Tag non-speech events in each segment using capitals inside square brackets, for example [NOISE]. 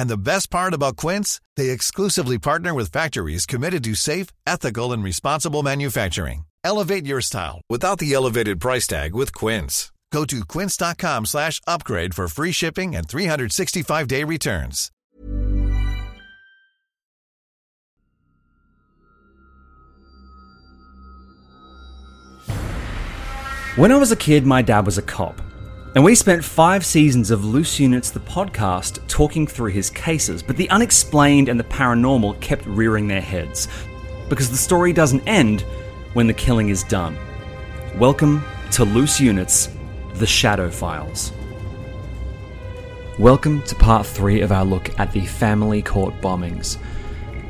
And the best part about Quince, they exclusively partner with factories committed to safe, ethical, and responsible manufacturing. Elevate your style without the elevated price tag with Quince. Go to quince.com slash upgrade for free shipping and 365-day returns. When I was a kid, my dad was a cop. And we spent five seasons of Loose Units, the podcast, talking through his cases, but the unexplained and the paranormal kept rearing their heads. Because the story doesn't end when the killing is done. Welcome to Loose Units, The Shadow Files. Welcome to part three of our look at the family court bombings.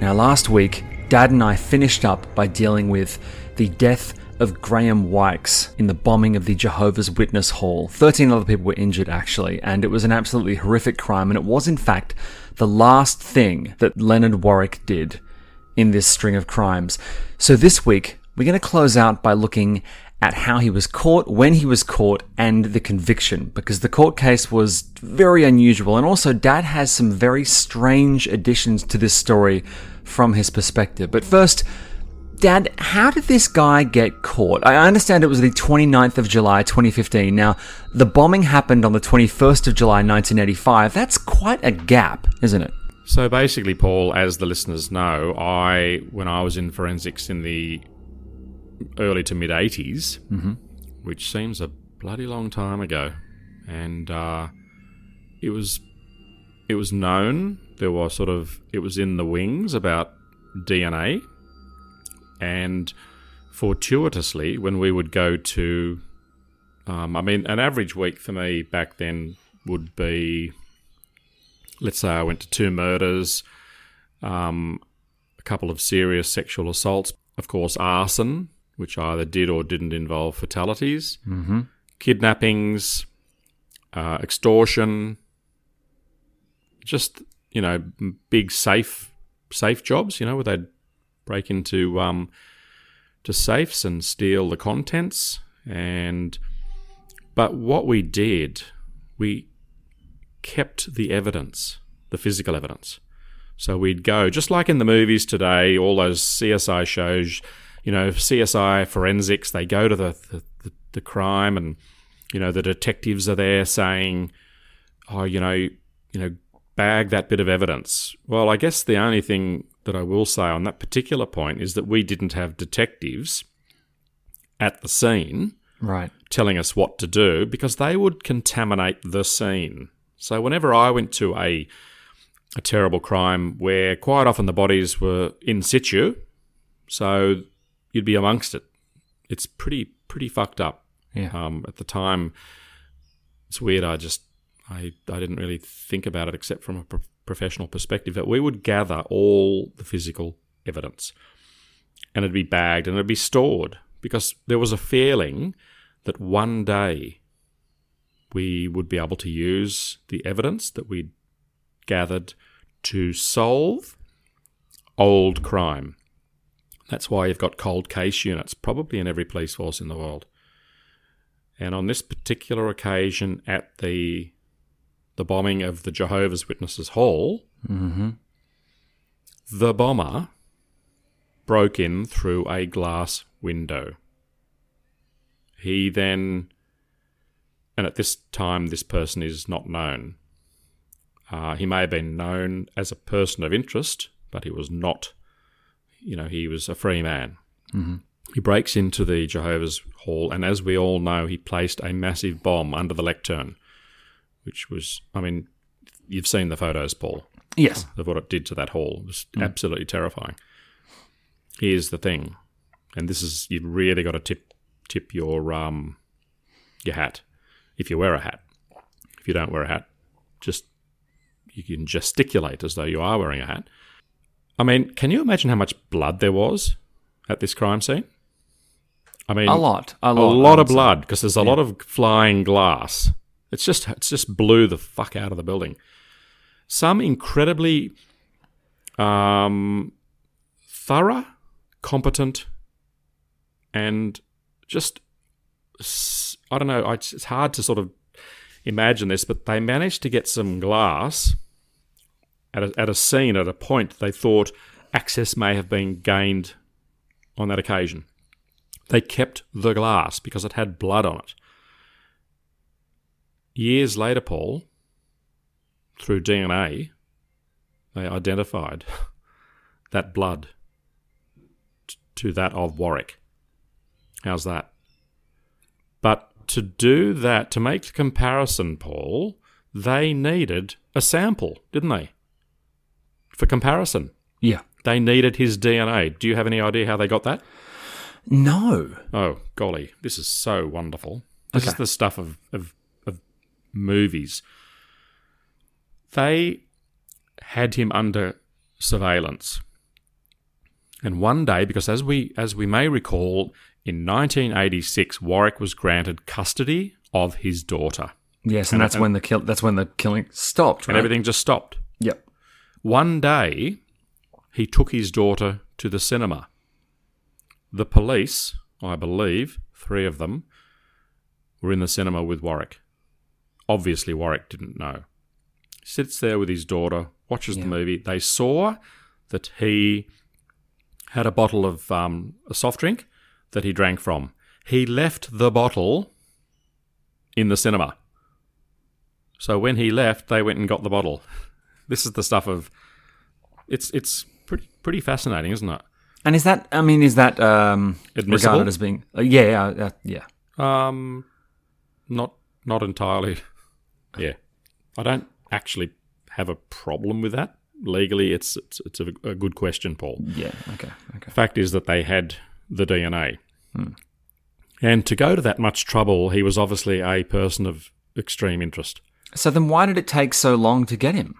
Now, last week, Dad and I finished up by dealing with the death of Graham Wykes in the bombing of the Jehovah's Witness Hall. 13 other people were injured, actually, and it was an absolutely horrific crime, and it was, in fact, the last thing that Leonard Warwick did in this string of crimes. So this week, we're going to close out by looking at how he was caught, when he was caught, and the conviction, because the court case was very unusual, and also Dad has some very strange additions to this story from his perspective. But first, Dad, how did this guy get caught? I understand it was the 29th of July 2015. Now, the bombing happened on the 21st of July 1985. That's quite a gap, isn't it? So basically, Paul, as the listeners know, I when I was in forensics in the early to mid 80s, Mm-hmm. which seems a bloody long time ago, and uh, it was it was known there was sort of it was in the wings about DNA, and fortuitously, when we would go to, um, I mean, an average week for me back then would be, let's say I went to two murders, um, a couple of serious sexual assaults, of course, arson, which either did or didn't involve fatalities, Mm-hmm. kidnappings, uh, extortion, just you know big safe safe jobs. You know where they'd break into um, to safes and steal the contents. And but what we did, we kept the evidence, the physical evidence. So we'd go just like in the movies today, all those CSI shows. You know, CSI forensics. They go to the the, the, the crime and you know the detectives are there saying oh you know you know bag that bit of evidence well i guess the only thing that i will say on that particular point is that we didn't have detectives at the scene Right. telling us what to do because they would contaminate the scene so whenever i went to a a terrible crime where quite often the bodies were in situ so you'd be amongst it it's pretty pretty fucked up Yeah. um, at the time, it's weird. I just I I didn't really think about it except from a professional perspective. That we would gather all the physical evidence, and it'd be bagged and it'd be stored because there was a feeling that one day we would be able to use the evidence that we'd gathered to solve old crime. That's why you've got cold case units, probably in every police force in the world. And on this particular occasion, at the the bombing of the Jehovah's Witnesses Hall, Mm-hmm. the bomber broke in through a glass window. He then, and at this time, this person is not known. Uh, he may have been known as a person of interest, but he was not, you know, he was a free man. Mm-hmm. He breaks into the Jehovah's Hall, and as we all know, he placed a massive bomb under the lectern, which was, I mean, you've seen the photos, Paul, Yes. of what it did to that hall. It was absolutely terrifying. Here's the thing, and this is you've really got to tip tip your um your hat if you wear a hat. If you don't wear a hat, just you can gesticulate as though you are wearing a hat. I mean, can you imagine how much blood there was at this crime scene? I mean, A lot. A lot, a lot. lot, I would of blood because there's a lot of flying glass. It's just it's just blew the fuck out of the building. Some incredibly um, thorough, competent, and just I don't know. It's hard to sort of imagine this, but they managed to get some glass at a, at a scene at a point they thought access may have been gained on that occasion. They kept the glass because it had blood on it. Years later, Paul, through DNA, they identified [LAUGHS] that blood t- to that of Warwick. How's that? But to do that, to make the comparison, Paul, they needed a sample, didn't they? For comparison, Yeah. they needed his DNA. Do you have any idea how they got that? No. Oh, golly, this is so wonderful. This is the stuff of, of movies. They had him under surveillance. And one day, because as we as we may recall, in 1986, Warwick was granted custody of his daughter, Yes, and, And- that's and- when the kill. That's when the killing stopped. and everything just stopped. Yep. One day, he took his daughter to the cinema. The police, I believe, three of them, were in the cinema with Warwick. Obviously, Warwick didn't know. Sits there with his daughter, watches the movie. They saw that he had a bottle of um, a soft drink that he drank from. He left the bottle in the cinema. So when he left, they went and got the bottle. [LAUGHS] This is the stuff of it's it's pretty pretty fascinating, isn't it? And is that? I mean, is that um, Admissible? regarded as being? Uh, yeah, yeah, uh, yeah. Um, not not entirely. [LAUGHS] Yeah, I don't actually have a problem with that legally. It's it's, it's a, a good question, Paul. Yeah. Okay. Okay. fact is that they had the DNA. Hmm. And to go to that much trouble, he was obviously a person of extreme interest. So then, why did it take so long to get him?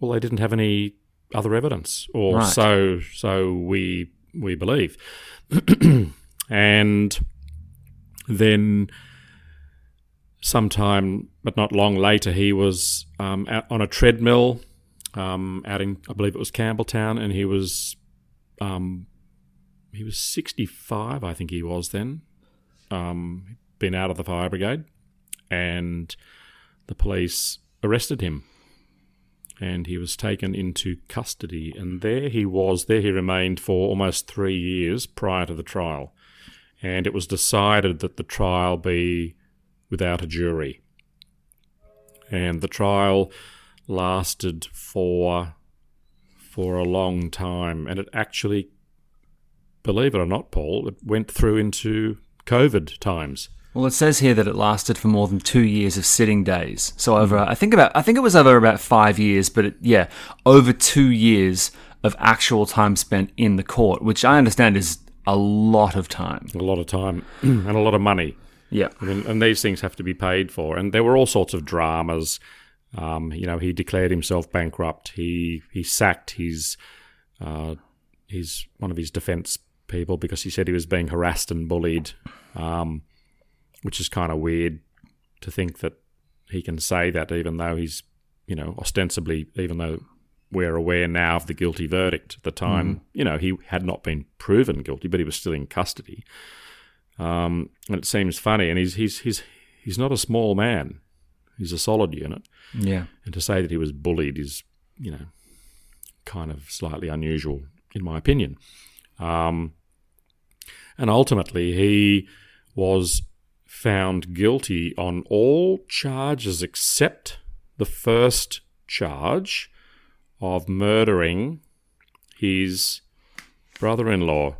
Well, they didn't have any other evidence, or Right. so so we we believe. [CLEARS THROAT] and then, sometime, but not long later, he was um, out on a treadmill um, out in, I believe it was Campbelltown, and he was um, he was sixty five, I think he was then. Um, been out of the fire brigade, and the police arrested him and he was taken into custody. And there he was, there he remained for almost three years prior to the trial. And it was decided that the trial be without a jury. And the trial lasted for for a long time, and it actually, believe it or not, Paul, it went through into COVID times. Well, it says here that it lasted for more than two years of sitting days. So over, I think about, I think it was over about five years, but it, yeah, over two years of actual time spent in the court, which I understand is a lot of time. A lot of time [CLEARS THROAT] and a lot of money. Yeah. I mean, and these things have to be paid for. And there were all sorts of dramas. Um, you know, he declared himself bankrupt. He he sacked his uh, his one of his defence people because he said he was being harassed and bullied, um, which is kind of weird to think that he can say that, even though he's you know ostensibly, even though we're aware now of the guilty verdict at the time, you know, he had not been proven guilty, but he was still in custody. Um, and it seems funny, and he's he's he's he's not a small man. He's a solid unit, Yeah. and to say that he was bullied is, you know, kind of slightly unusual, in my opinion. Um, and ultimately, he was found guilty on all charges except the first charge of murdering his brother-in-law,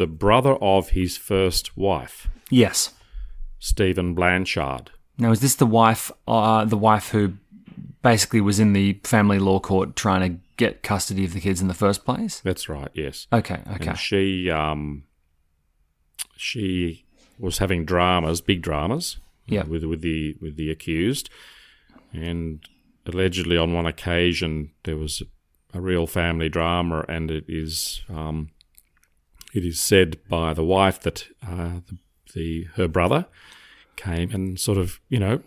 the brother of his first wife, Yes. Stephen Blanchard. Now, is this the wife, uh, the wife who basically was in the family law court trying to get custody of the kids in the first place? That's right. Yes. Okay, okay. And she um, she was having dramas, big dramas, Yeah. with with the with the accused, and allegedly on one occasion there was a real family drama, and it is um, it is said by the wife that uh, the, the her brother came and sort of you know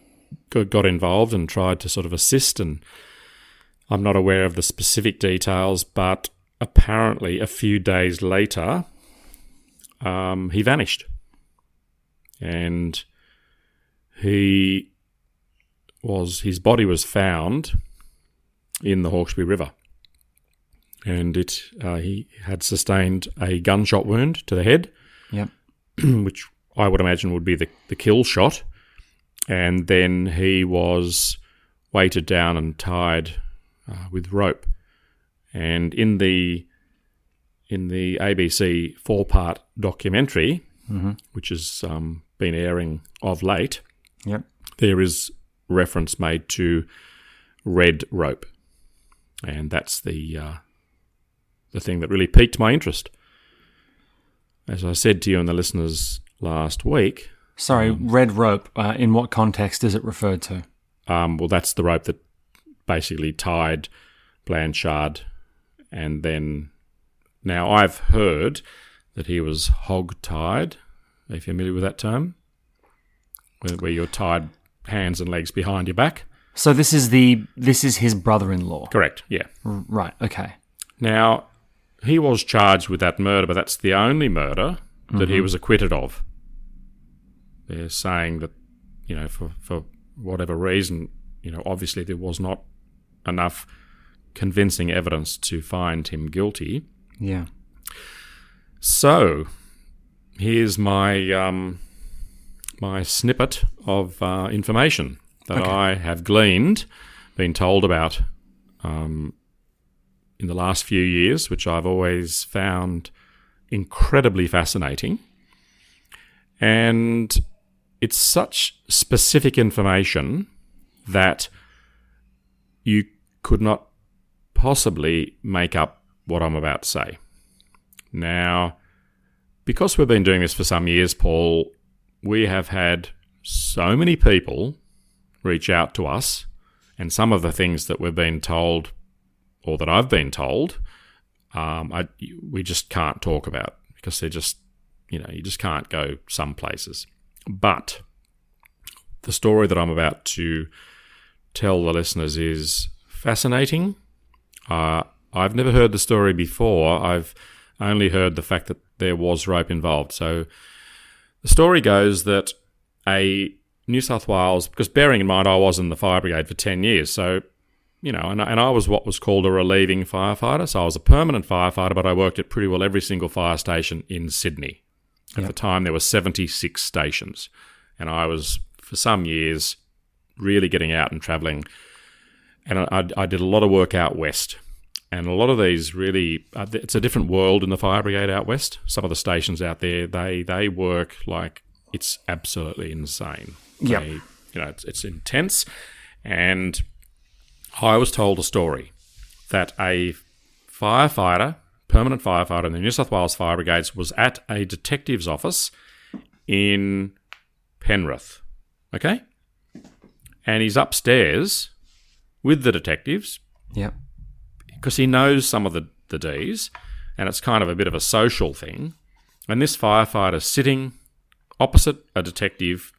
got, involved and tried to sort of assist and I'm not aware of the specific details, but apparently a few days later, um, he vanished. And he was, his body was found in the Hawkesbury River. And it, uh, he had sustained a gunshot wound to the head, Yep. [CLEARS THROAT] which I would imagine would be the, the kill shot. And then he was weighted down and tied uh, with rope. And in the in the ABC four part documentary, which has um, been airing of late, Yep. there is reference made to red rope, and that's the uh, the thing that really piqued my interest. As I said to you and the listeners last week, Sorry, red rope. Uh, in what context is it referred to? um, well, that's the rope that basically tied Blanchard, and then now I've heard that he was hog tied. Are you familiar with that term? Where, where you're tied hands and legs behind your back. So this is the this is his brother-in-law. Correct. Yeah. R- Right. Okay. Now, he was charged with that murder, but that's the only murder that he was acquitted of. They're saying that, you know, for, for whatever reason, you know, obviously there was not enough convincing evidence to find him guilty. Yeah. So, here's my um, my snippet of uh, information that Okay. I have gleaned, been told about um, in the last few years, which I've always found incredibly fascinating. And it's such specific information that you could not possibly make up what I'm about to say. Now, because we've been doing this for some years, Paul, we have had so many people reach out to us, and some of the things that we've been told, or that I've been told, um, I, we just can't talk about because they're just, you know, you just can't go some places. But the story that I'm about to tell the listeners is fascinating. Uh, I've never heard the story before. I've only heard the fact that there was rope involved. So the story goes that a New South Wales, because bearing in mind I was in the fire brigade for 10 years, so, you know, and, and I was what was called a relieving firefighter. So I was a permanent firefighter, but I worked at pretty well every single fire station in Sydney. At the time, there were 76 stations. And I was, for some years, really getting out and travelling. And I, I, did a lot of work out west. And a lot of these really, uh, it's a different world in the fire brigade out west. Some of the stations out there, they they work like it's absolutely insane. Yep. They- you know, it's, it's intense. And I was told a story that a firefighter, permanent firefighter in the New South Wales Fire Brigades, was at a detective's office in Penrith. Okay? And he's upstairs with the detectives Yeah. because he knows some of the, the Ds, and it's kind of a bit of a social thing. And this firefighter's sitting opposite a detective.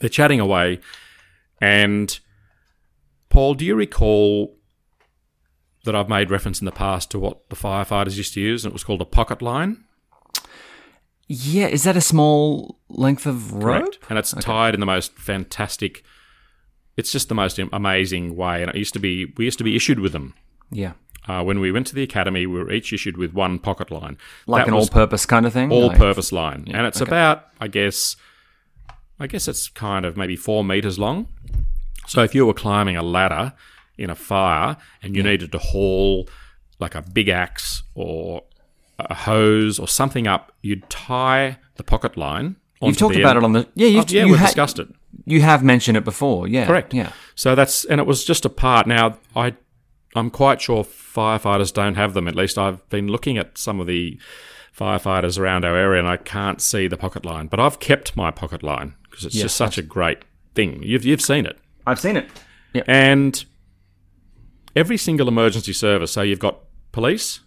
They're chatting away, and Paul, do you recall that I've made reference in the past to what the firefighters used to use, and it was called a pocket line? Yeah. Is that a small length of rope? Correct. And it's tied in the most fantastic. It's just the most amazing way, and it used to be. We used to be issued with them. Yeah. Uh, when we went to the academy, we were each issued with one pocket line. Like That an all-purpose kind of thing. All-purpose line, and it's okay. about, I guess, I guess it's kind of maybe four meters long. So if you were climbing a ladder in a fire and you needed to haul like a big axe or a hose or something up, you'd tie the pocket line. You've talked about it on the yeah. You've, Oh, yeah, you we've ha- discussed it. You have mentioned it before. Yeah, Correct. Yeah. So that's and it was just a part. Now I, I'm quite sure firefighters don't have them. At least I've been looking at some of the firefighters around our area, and I can't see the pocket line. But I've kept my pocket line because it's Yes, just such a great thing. You've you've seen it, I've seen it. and every single emergency service. So you've got police,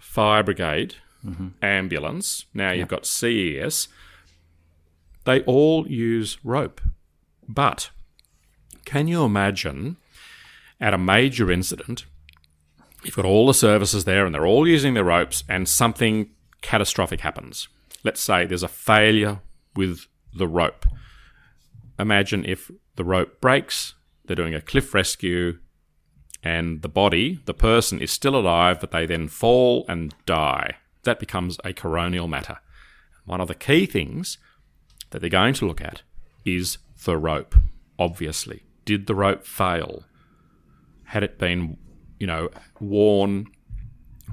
fire brigade, mm-hmm. ambulance. Now you've got SES. They all use rope. But can you imagine at a major incident, you've got all the services there and they're all using their ropes, and something catastrophic happens? Let's say there's a failure with the rope. Imagine if the rope breaks, they're doing a cliff rescue, and the body, the person, is still alive, but they then fall and die. That becomes a coronial matter. One of the key things that they're going to look at is the rope, obviously. Did the rope fail? Had it been, you know, worn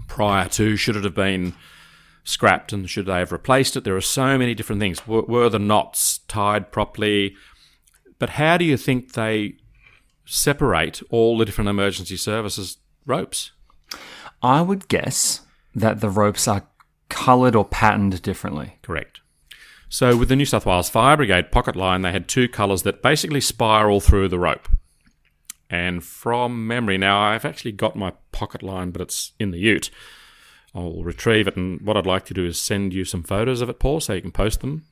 prior to? Should it have been scrapped and should they have replaced it? There are so many different things. Were, were the knots tied properly? But how do you think they separate all the different emergency services ropes? I would guess that the ropes are coloured or patterned differently. Correct. So with the New South Wales Fire Brigade pocket line, they had two colours that basically spiral through the rope. And from memory, now I've actually got my pocket line, but it's in the ute. I'll retrieve it, and what I'd like to do is send you some photos of it, Paul, so you can post them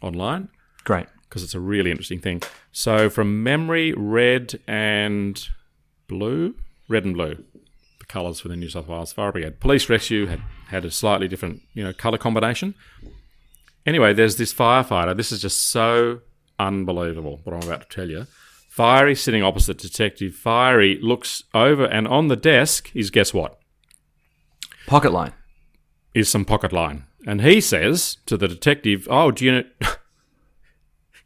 online Great. Because it's a really interesting thing. So from memory, red and blue, red and blue, the colours for the New South Wales Fire Brigade. Police Rescue had had a slightly different, you know, colour combination. Anyway, there's this firefighter. This is just so unbelievable what I'm about to tell you. Fiery sitting opposite Detective Fiery looks over, and on the desk is guess what? Pocket line. is some pocket line. And he says to the detective, Oh, do you know,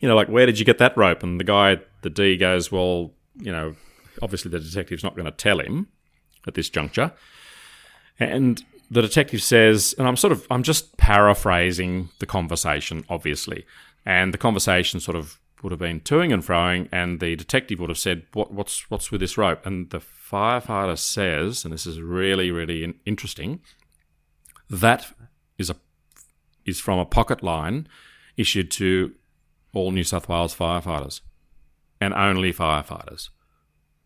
you know, like, where did you get that rope? And the guy, the D, goes, Well, you know, obviously the detective's not going to tell him at this juncture. And the detective says, and I'm sort of, I'm just paraphrasing the conversation, obviously. And the conversation sort of would have been toing and froing, and the detective would have said, what, "What's what's with this rope?" And the firefighter says, and this is really really interesting, that is a is from a pocket line issued to all New South Wales firefighters, and only firefighters.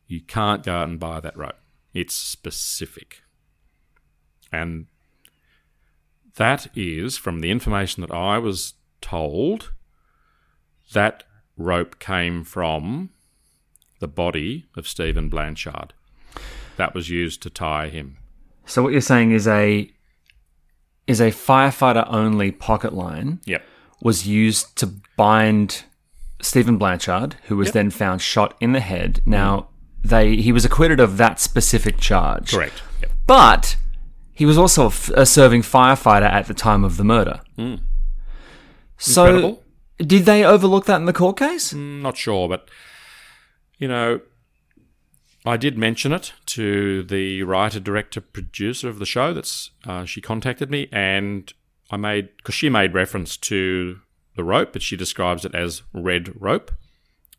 You can't go out and buy that rope. It's specific. And that is, from the information that I was told, that rope came from the body of Stephen Blanchard. That was used to tie him. So what you're saying is a is a firefighter only pocket line Yep. Was used to bind Stephen Blanchard, who was Yep. then found shot in the head. Mm-hmm. Now they he was acquitted of that specific charge. Correct. Yep. But he was also a, f- a serving firefighter at the time of the murder. Hmm. So Incredible. did they overlook that in the court case? Not sure, but you know, I did mention it to the writer, director, producer of the show. That's uh, she contacted me, and I made because she made reference to the rope, but she describes it as red rope.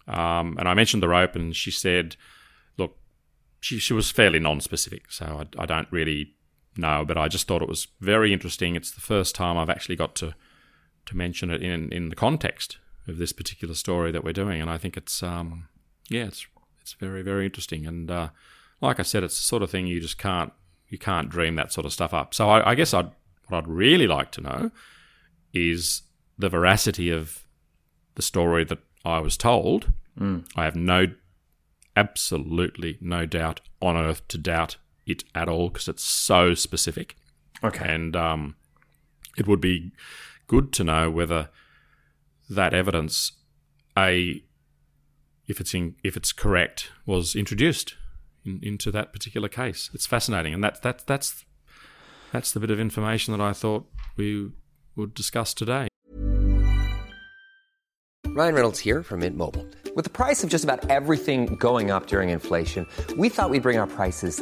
Um, and I mentioned the rope, and she said, "Look, she she was fairly non-specific, so I, I don't really know, but I just thought it was very interesting. It's the first time I've actually got to to mention it in in the context of this particular story that we're doing, and I think it's um yeah it's it's very very interesting, and uh, like I said, it's the sort of thing you just can't you can't dream that sort of stuff up. So I, I guess I'd what I'd really like to know is the veracity of the story that I was told. I have no absolutely no doubt on earth to doubt it at all because it's so specific Okay. and um, it would be good to know whether that evidence, a if it's in, if it's correct, was introduced in, into that particular case. It's fascinating, and that that that's that's the bit of information that I thought we would discuss today. Ryan Reynolds here from Mint Mobile. With the price of just about everything going up during inflation, we thought we'd bring our prices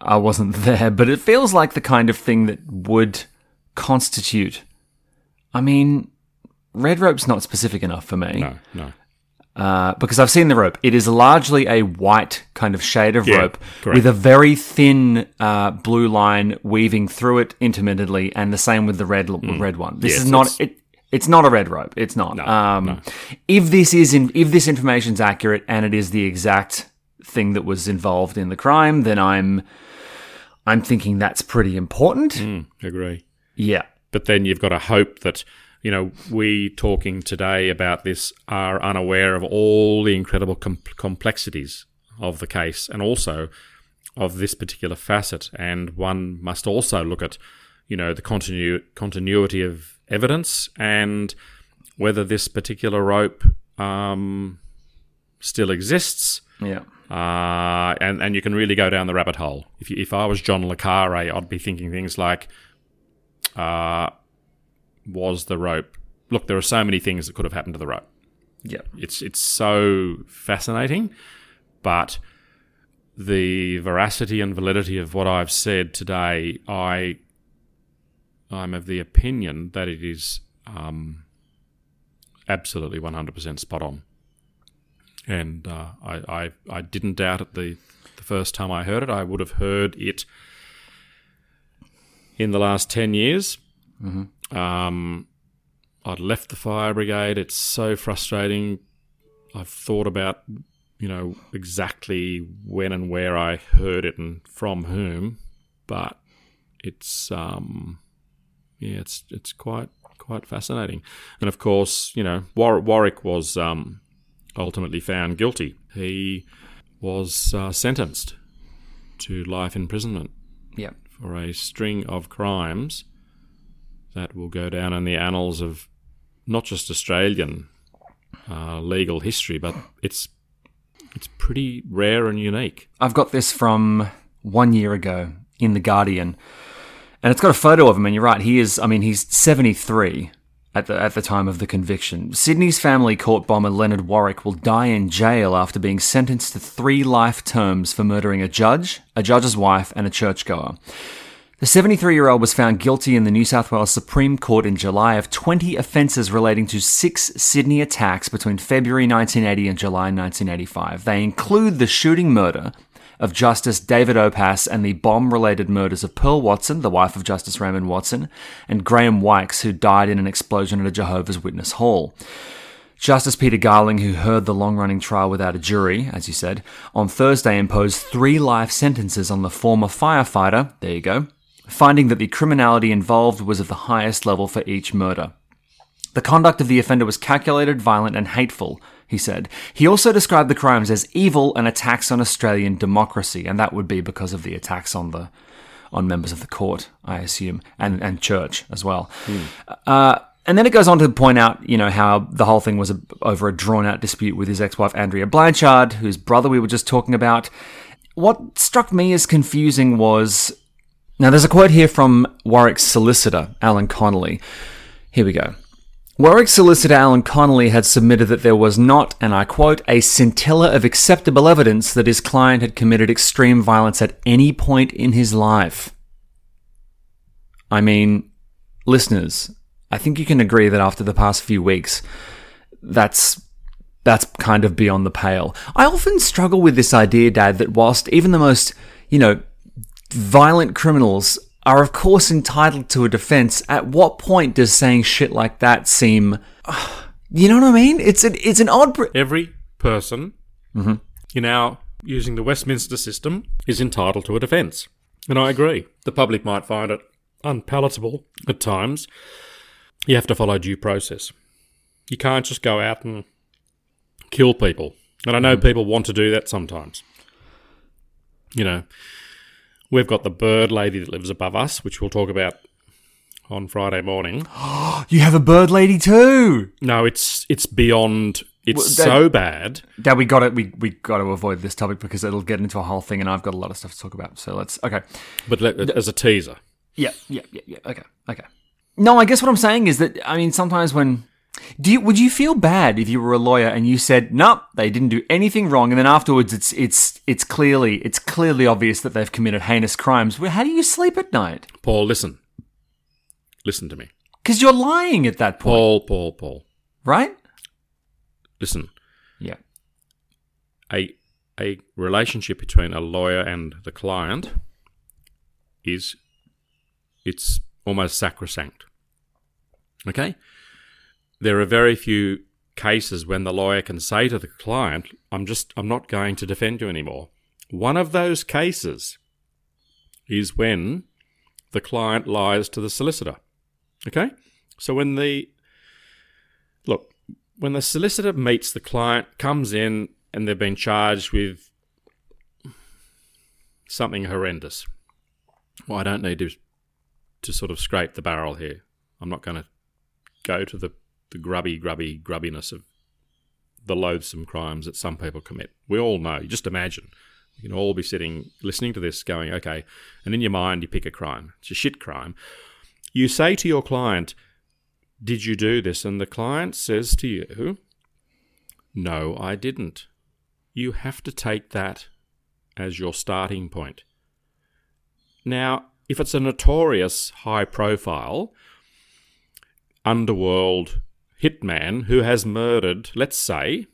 I wasn't there, but it feels like the kind of thing that would constitute. I mean, red rope's not specific enough for me. No, no. Uh, because I've seen the rope. It is largely a white kind of shade of Yeah, rope correct. with a very thin uh, blue line weaving through it intermittently, and the same with the red red one. This Mm. Yes, is not it's- it. It's not a red rope. It's not. No, um, no. If this is in, if this information's accurate and it is the exact thing that was involved in the crime, then I'm I'm thinking that's pretty important. Mm, agree. Yeah. But then you've got to hope that, you know, we talking today about this are unaware of all the incredible com- complexities of the case and also of this particular facet. And one must also look at, you know, the continu- continuity of evidence and whether this particular rope um, still exists. Yeah. Uh, and and you can really go down the rabbit hole. If you, if I was John le Carre, I'd be thinking things like, uh, was the rope? Look, there are so many things that could have happened to the rope. Yeah. It's it's so fascinating, but the veracity and validity of what I've said today, I I'm of the opinion that it is um, absolutely 100% spot on. And uh, I, I I didn't doubt it the the first time I heard it. I would have heard it in the last 10 years. Um, I'd left the fire brigade. It's so frustrating. I've thought about, you know, exactly when and where I heard it and from whom, but it's um, yeah, it's it's quite quite fascinating. And of course, you know, War- Warwick was um, ultimately found guilty. He was uh, sentenced to life imprisonment Yeah. for a string of crimes that will go down in the annals of not just Australian uh, legal history, but it's it's pretty rare and unique. I've got this from one year ago in The Guardian. And it's got a photo of him, and you're right, he is, I mean, he's 73 at the, at the time of the conviction. Sydney's family court bomber Leonard Warwick will die in jail after being sentenced to three life terms for murdering a judge, a judge's wife, and a churchgoer. The 73 year old was found guilty in the New South Wales Supreme Court in July of 20 offences relating to six Sydney attacks between February 1980 and July 1985. They include the shooting murder of Justice David Opas and the bomb related murders of Pearl Watson, the wife of Justice Raymond Watson, and Graham Wykes, who died in an explosion at a Jehovah's Witness hall. Justice Peter Garling, who heard the long running trial without a jury, as you said, on Thursday imposed three life sentences on the former firefighter, there you go, finding that the criminality involved was of the highest level for each murder. The conduct of the offender was calculated, violent, and hateful, he said. He also described the crimes as evil and attacks on Australian democracy, and that would be because of the attacks on the on members of the court, I assume, and, and church as well. Uh, and then it goes on to point out, you know, how the whole thing was a, over a drawn out dispute with his ex wife, Andrea Blanchard, whose brother we were just talking about. What struck me as confusing was now there's a quote here from Warwick's solicitor, Alan Connolly. Here we go. Warwick's solicitor Alan Connolly had submitted that there was not, and I quote, a scintilla of acceptable evidence that his client had committed extreme violence at any point in his life. I mean, listeners, I think you can agree that after the past few weeks, that's that's kind of beyond the pale. I often struggle with this idea, Dad, that whilst even the most, you know, violent criminals are of course entitled to a defense, at what point does saying shit like that seem [SIGHS] you know what I mean? It's an it's an odd pr- Every person mm-hmm. in our using the Westminster system is entitled to a defence. And I agree. The public might find it unpalatable at times. You have to follow due process. You can't just go out and kill people. And I know mm-hmm. people want to do that sometimes. You know, we've got the bird lady that lives above us, which we'll talk about on Friday morning. [GASPS] You have a bird lady too. No, it's it's beyond. It's Well, that- so bad. Dad, we got it. We we got to avoid this topic because it'll get into a whole thing, and I've got a lot of stuff to talk about. So let's okay. But let, as a teaser, Yeah, yeah, yeah, yeah. Okay, okay. No, I guess what I'm saying is that I mean sometimes when do you would you feel bad if you were a lawyer and you said nope they didn't do anything wrong and then afterwards it's it's it's clearly it's clearly obvious that they've committed heinous crimes. Well, how do you sleep at night? Paul, listen, listen to me, Because you're lying at that point, Paul, Paul, Paul. right? Listen, Yeah. a a relationship between a lawyer and the client is it's almost sacrosanct. Okay? There are very few cases when the lawyer can say to the client, I'm just I'm not going to defend you anymore. One of those cases is when the client lies to the solicitor. Okay? So when the look, when the solicitor meets the client, comes in, and they've been charged with something horrendous. Well, I don't need to to sort of scrape the barrel here. I'm not going to go to the, the grubby, grubby, grubbiness of the loathsome crimes that some people commit. We all know. Just imagine. You can all be sitting listening to this going, okay, and in your mind you pick a crime. It's a shit crime. You say to your client, Did you do this? And the client says to you, No, I didn't. You have to take that as your starting point. Now, if it's a notorious high profile underworld hitman who has murdered, let's say,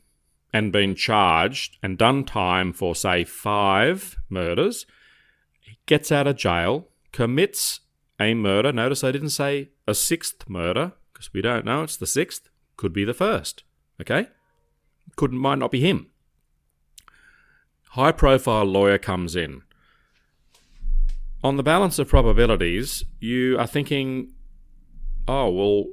and been charged and done time for, say, five murders, gets out of jail, commits a murder. Notice I didn't say a sixth murder, because we don't know it's the sixth. Could be the first. Okay? Could might not be him. High profile lawyer comes in. On the balance of probabilities, you are thinking, oh, well,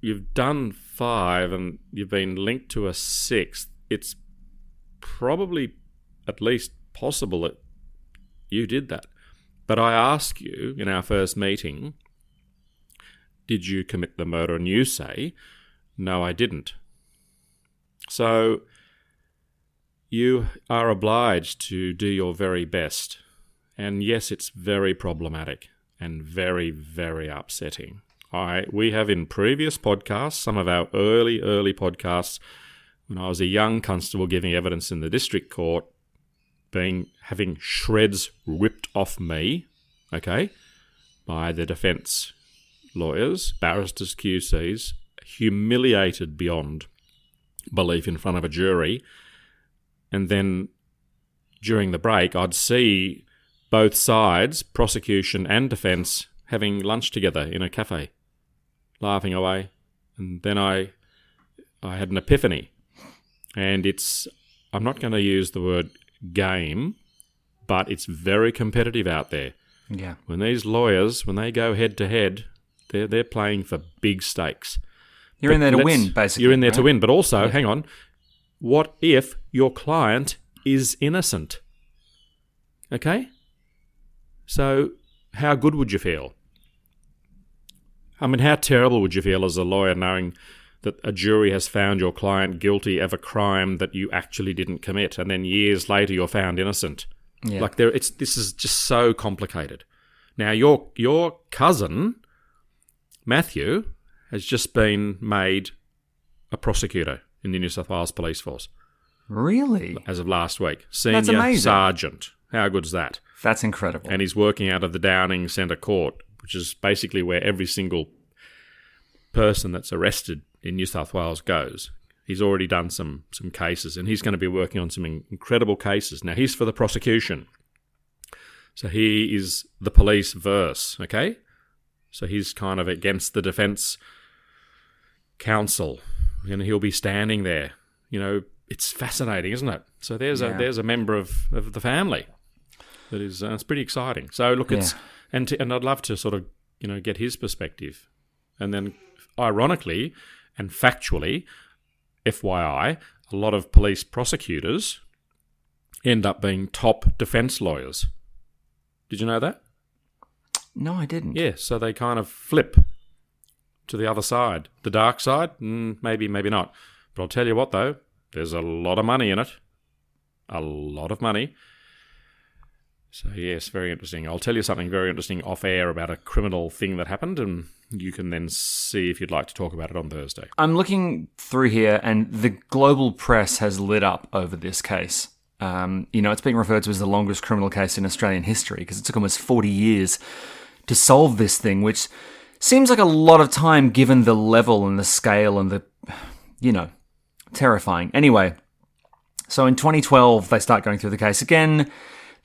you've done five and you've been linked to a sixth. It's probably at least possible that you did that. But I ask you in our first meeting, did you commit the murder? And you say, no, I didn't. So you are obliged to do your very best. And yes, it's very problematic and very, very upsetting. I we have in previous podcasts, some of our early, early podcasts, when I was a young constable giving evidence in the district court, being having shreds ripped off me, okay, by the defence lawyers, barristers, QCs, humiliated beyond belief in front of a jury, and then during the break, I'd see both sides, prosecution and defence, having lunch together in a cafe, laughing away. And then I, I had an epiphany, and it's I'm not going to use the word game, but it's very competitive out there. Yeah. When these lawyers, when they go head to head, they're they're playing for big stakes. You're in there to win, basically. You're in there to win, but also, hang on, what if your client is innocent? Okay? So, how good would you feel? I mean, how terrible would you feel as a lawyer knowing that a jury has found your client guilty of a crime that you actually didn't commit, and then years later you're found innocent? Yeah. Like there, it's this is just so complicated. Now your your cousin Matthew has just been made a prosecutor in the New South Wales Police Force Really? as of last week. Senior amazing. sergeant. How good's that? That's incredible. And he's working out of the Downing Centre Court, which is basically where every single person that's arrested in New South Wales goes. He's already done some some cases, and he's going to be working on some incredible cases. Now he's for the prosecution, so he is the police verse. Okay, so he's kind of against the defence counsel, and he'll be standing there. You know, it's fascinating, isn't it? So there's Yeah. a there's a member of, of the family that is uh, it's pretty exciting. So look, it's Yeah. and to, and I'd love to sort of you know get his perspective, and then ironically and factually, FYI, a lot of police prosecutors end up being top defence lawyers. Did you know that? no, I didn't. Yeah, so they kind of flip to the other side. The dark side? Mm, maybe, maybe not. But I'll tell you what, though, there's a lot of money in it. A lot of money. So, yes, very interesting. I'll tell you something very interesting off air about a criminal thing that happened, and you can then see if you'd like to talk about it on Thursday. I'm looking through here, and the global press has lit up over this case. Um, you know, it's being referred to as the longest criminal case in Australian history because it took almost 40 years to solve this thing, which seems like a lot of time given the level and the scale and the, you know, terrifying. Anyway, so in 2012, they start going through the case again.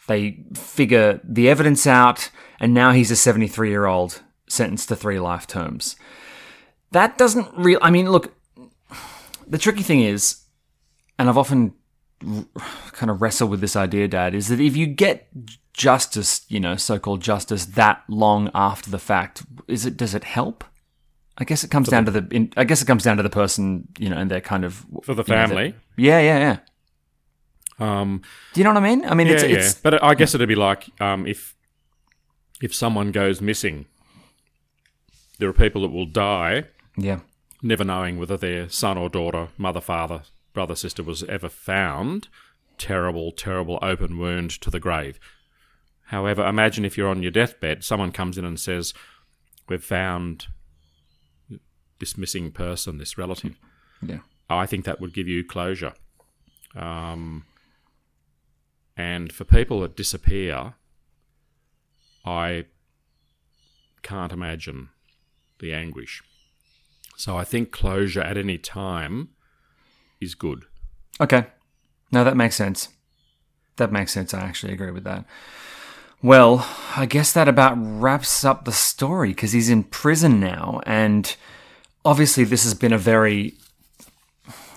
They figure the evidence out, and now he's a 73 year old sentenced to three life terms. That doesn't really. I mean, look, the tricky thing is, and I've often r- kind of wrestled with this idea, Dad, is that if you get justice, you know, so-called justice, that long after the fact, is it does it help? I guess it comes down to the. In, I guess it comes down to the person, you know, and their kind of For the know, family. the- yeah, yeah, yeah. Um, Do you know what I mean? I mean, yeah, it's, yeah. it's But I guess it'd be like um, if if someone goes missing, there are people that will die yeah, never knowing whether their son or daughter, mother, father, brother, sister was ever found. Terrible, terrible open wound to the grave. However, imagine if you're on your deathbed, someone comes in and says, We've found this missing person, this relative. yeah. I think that would give you closure. Um, and for people that disappear, I can't imagine the anguish. So I think closure at any time is good. Okay. No, that makes sense. That makes sense. I actually agree with that. Well, I guess that about wraps up the story because he's in prison now, and obviously this has been a very,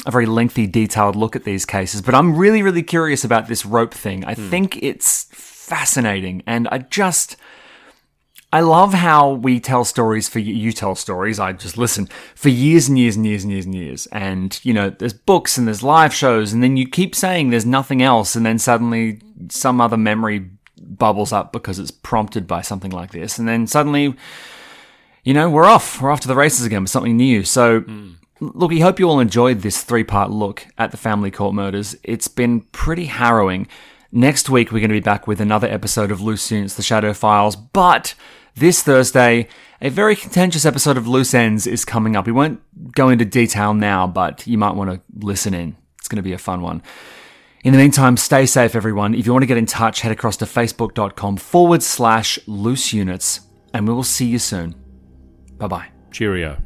a very lengthy, detailed look at these cases. But I'm really, really curious about this rope thing. I hmm. think it's fascinating, and I just. I love how we tell stories for you. You tell stories. I just listen for years and years and years and years and years. And, you know, there's books and there's live shows. And then you keep saying there's nothing else. And then suddenly some other memory bubbles up because it's prompted by something like this. And then suddenly, you know, we're off. We're off to the races again with something new. So, hmm. Look, we hope you all enjoyed this three part look at the family court murders. It's been pretty harrowing. Next week, we're going to be back with another episode of Loose Units, The Shadow Files. But this Thursday, a very contentious episode of Loose Ends is coming up. We won't go into detail now, but you might want to listen in. It's going to be a fun one. In the meantime, stay safe, everyone. If you want to get in touch, head across to facebook.com forward slash loose units, and we will see you soon. Bye bye. Cheerio.